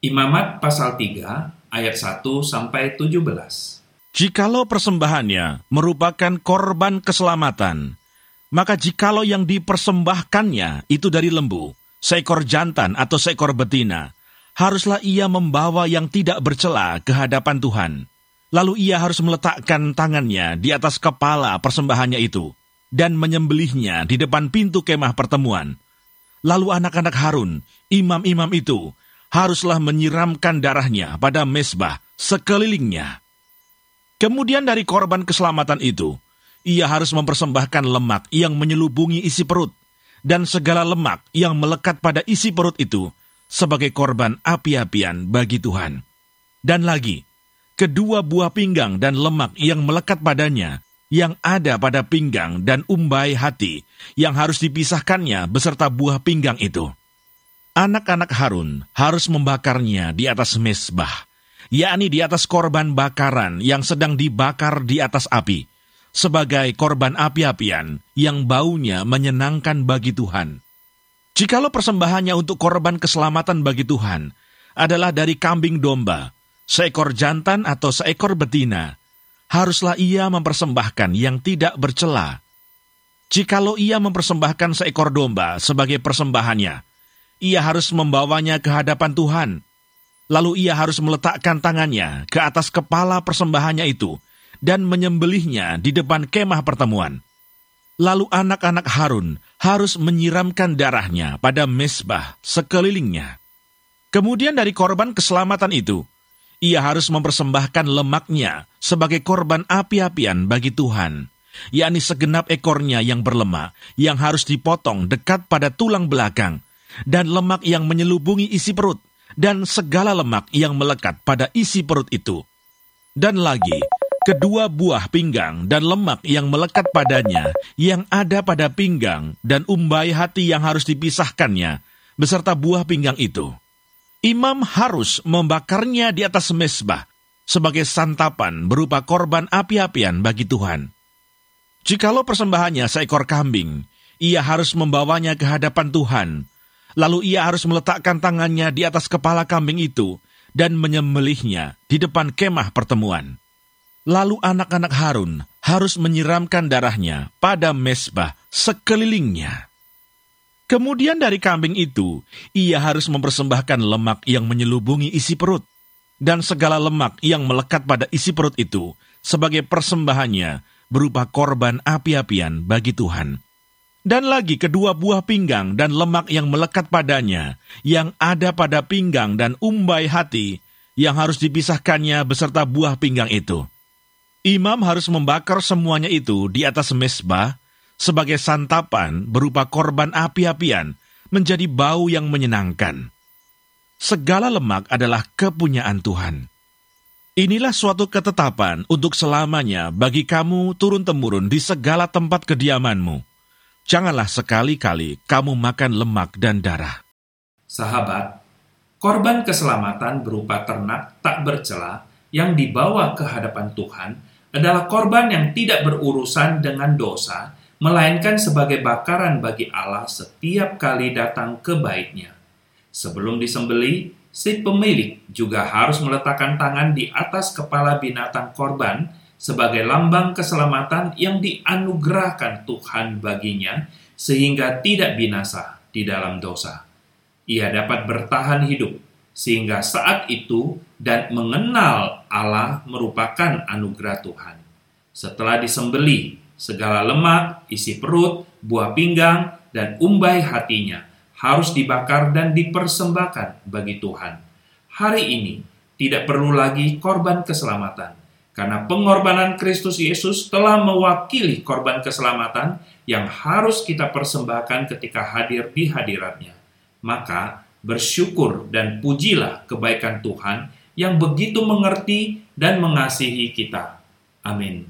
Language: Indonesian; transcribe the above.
Imamat pasal 3 ayat 1 sampai 17. Jikalau persembahannya merupakan korban keselamatan, maka jikalau yang dipersembahkannya itu dari lembu, seekor jantan atau seekor betina, haruslah ia membawa yang tidak bercela ke hadapan Tuhan. Lalu ia harus meletakkan tangannya di atas kepala persembahannya itu dan menyembelihnya di depan pintu kemah pertemuan. Lalu anak-anak Harun, imam-imam itu, haruslah menyiramkan darahnya pada mesbah sekelilingnya. Kemudian dari korban keselamatan itu, ia harus mempersembahkan lemak yang menyelubungi isi perut, dan segala lemak yang melekat pada isi perut itu sebagai korban api-apian bagi Tuhan. Dan lagi, kedua buah pinggang dan lemak yang melekat padanya, yang ada pada pinggang dan umbai hati, yang harus dipisahkannya beserta buah pinggang itu. Anak-anak Harun harus membakarnya di atas mesbah, yakni di atas korban bakaran yang sedang dibakar di atas api, sebagai korban api-apian yang baunya menyenangkan bagi Tuhan. Jikalau persembahannya untuk korban keselamatan bagi Tuhan adalah dari kambing domba, seekor jantan atau seekor betina, haruslah ia mempersembahkan yang tidak bercela. Jikalau ia mempersembahkan seekor domba sebagai persembahannya, ia harus membawanya ke hadapan Tuhan. Lalu ia harus meletakkan tangannya ke atas kepala persembahannya itu dan menyembelihnya di depan kemah pertemuan. Lalu anak-anak Harun harus menyiramkan darahnya pada mesbah sekelilingnya. Kemudian dari korban keselamatan itu, ia harus mempersembahkan lemaknya sebagai korban api-apian bagi Tuhan, yakni segenap ekornya yang berlemak, yang harus dipotong dekat pada tulang belakang, dan lemak yang menyelubungi isi perut, dan segala lemak yang melekat pada isi perut itu. Dan lagi, kedua buah pinggang dan lemak yang melekat padanya, yang ada pada pinggang dan umbai hati yang harus dipisahkannya, beserta buah pinggang itu imam harus membakarnya di atas mesbah sebagai santapan berupa korban api-apian bagi Tuhan. Jikalau persembahannya seekor kambing, ia harus membawanya ke hadapan Tuhan. Lalu ia harus meletakkan tangannya di atas kepala kambing itu dan menyembelihnya di depan kemah pertemuan. Lalu anak-anak Harun harus menyiramkan darahnya pada mesbah sekelilingnya. Kemudian dari kambing itu, ia harus mempersembahkan lemak yang menyelubungi isi perut, dan segala lemak yang melekat pada isi perut itu sebagai persembahannya berupa korban api-apian bagi Tuhan. Dan lagi kedua buah pinggang dan lemak yang melekat padanya, yang ada pada pinggang dan umbai hati, yang harus dipisahkannya beserta buah pinggang itu. Imam harus membakar semuanya itu di atas mesbah sebagai santapan berupa korban api-apian menjadi bau yang menyenangkan. Segala lemak adalah kepunyaan Tuhan. Inilah suatu ketetapan untuk selamanya bagi kamu turun-temurun di segala tempat kediamanmu. Janganlah sekali-kali kamu makan lemak dan darah. Sahabat, korban keselamatan berupa ternak tak bercela yang dibawa ke hadapan Tuhan adalah korban yang tidak berurusan dengan dosa melainkan sebagai bakaran bagi Allah setiap kali datang ke baitnya. Sebelum disembeli, si pemilik juga harus meletakkan tangan di atas kepala binatang korban sebagai lambang keselamatan yang dianugerahkan Tuhan baginya sehingga tidak binasa di dalam dosa. Ia dapat bertahan hidup sehingga saat itu dan mengenal Allah merupakan anugerah Tuhan. Setelah disembeli, segala lemak, isi perut, buah pinggang, dan umbai hatinya harus dibakar dan dipersembahkan bagi Tuhan. Hari ini tidak perlu lagi korban keselamatan, karena pengorbanan Kristus Yesus telah mewakili korban keselamatan yang harus kita persembahkan ketika hadir di hadiratnya. Maka bersyukur dan pujilah kebaikan Tuhan yang begitu mengerti dan mengasihi kita. Amin.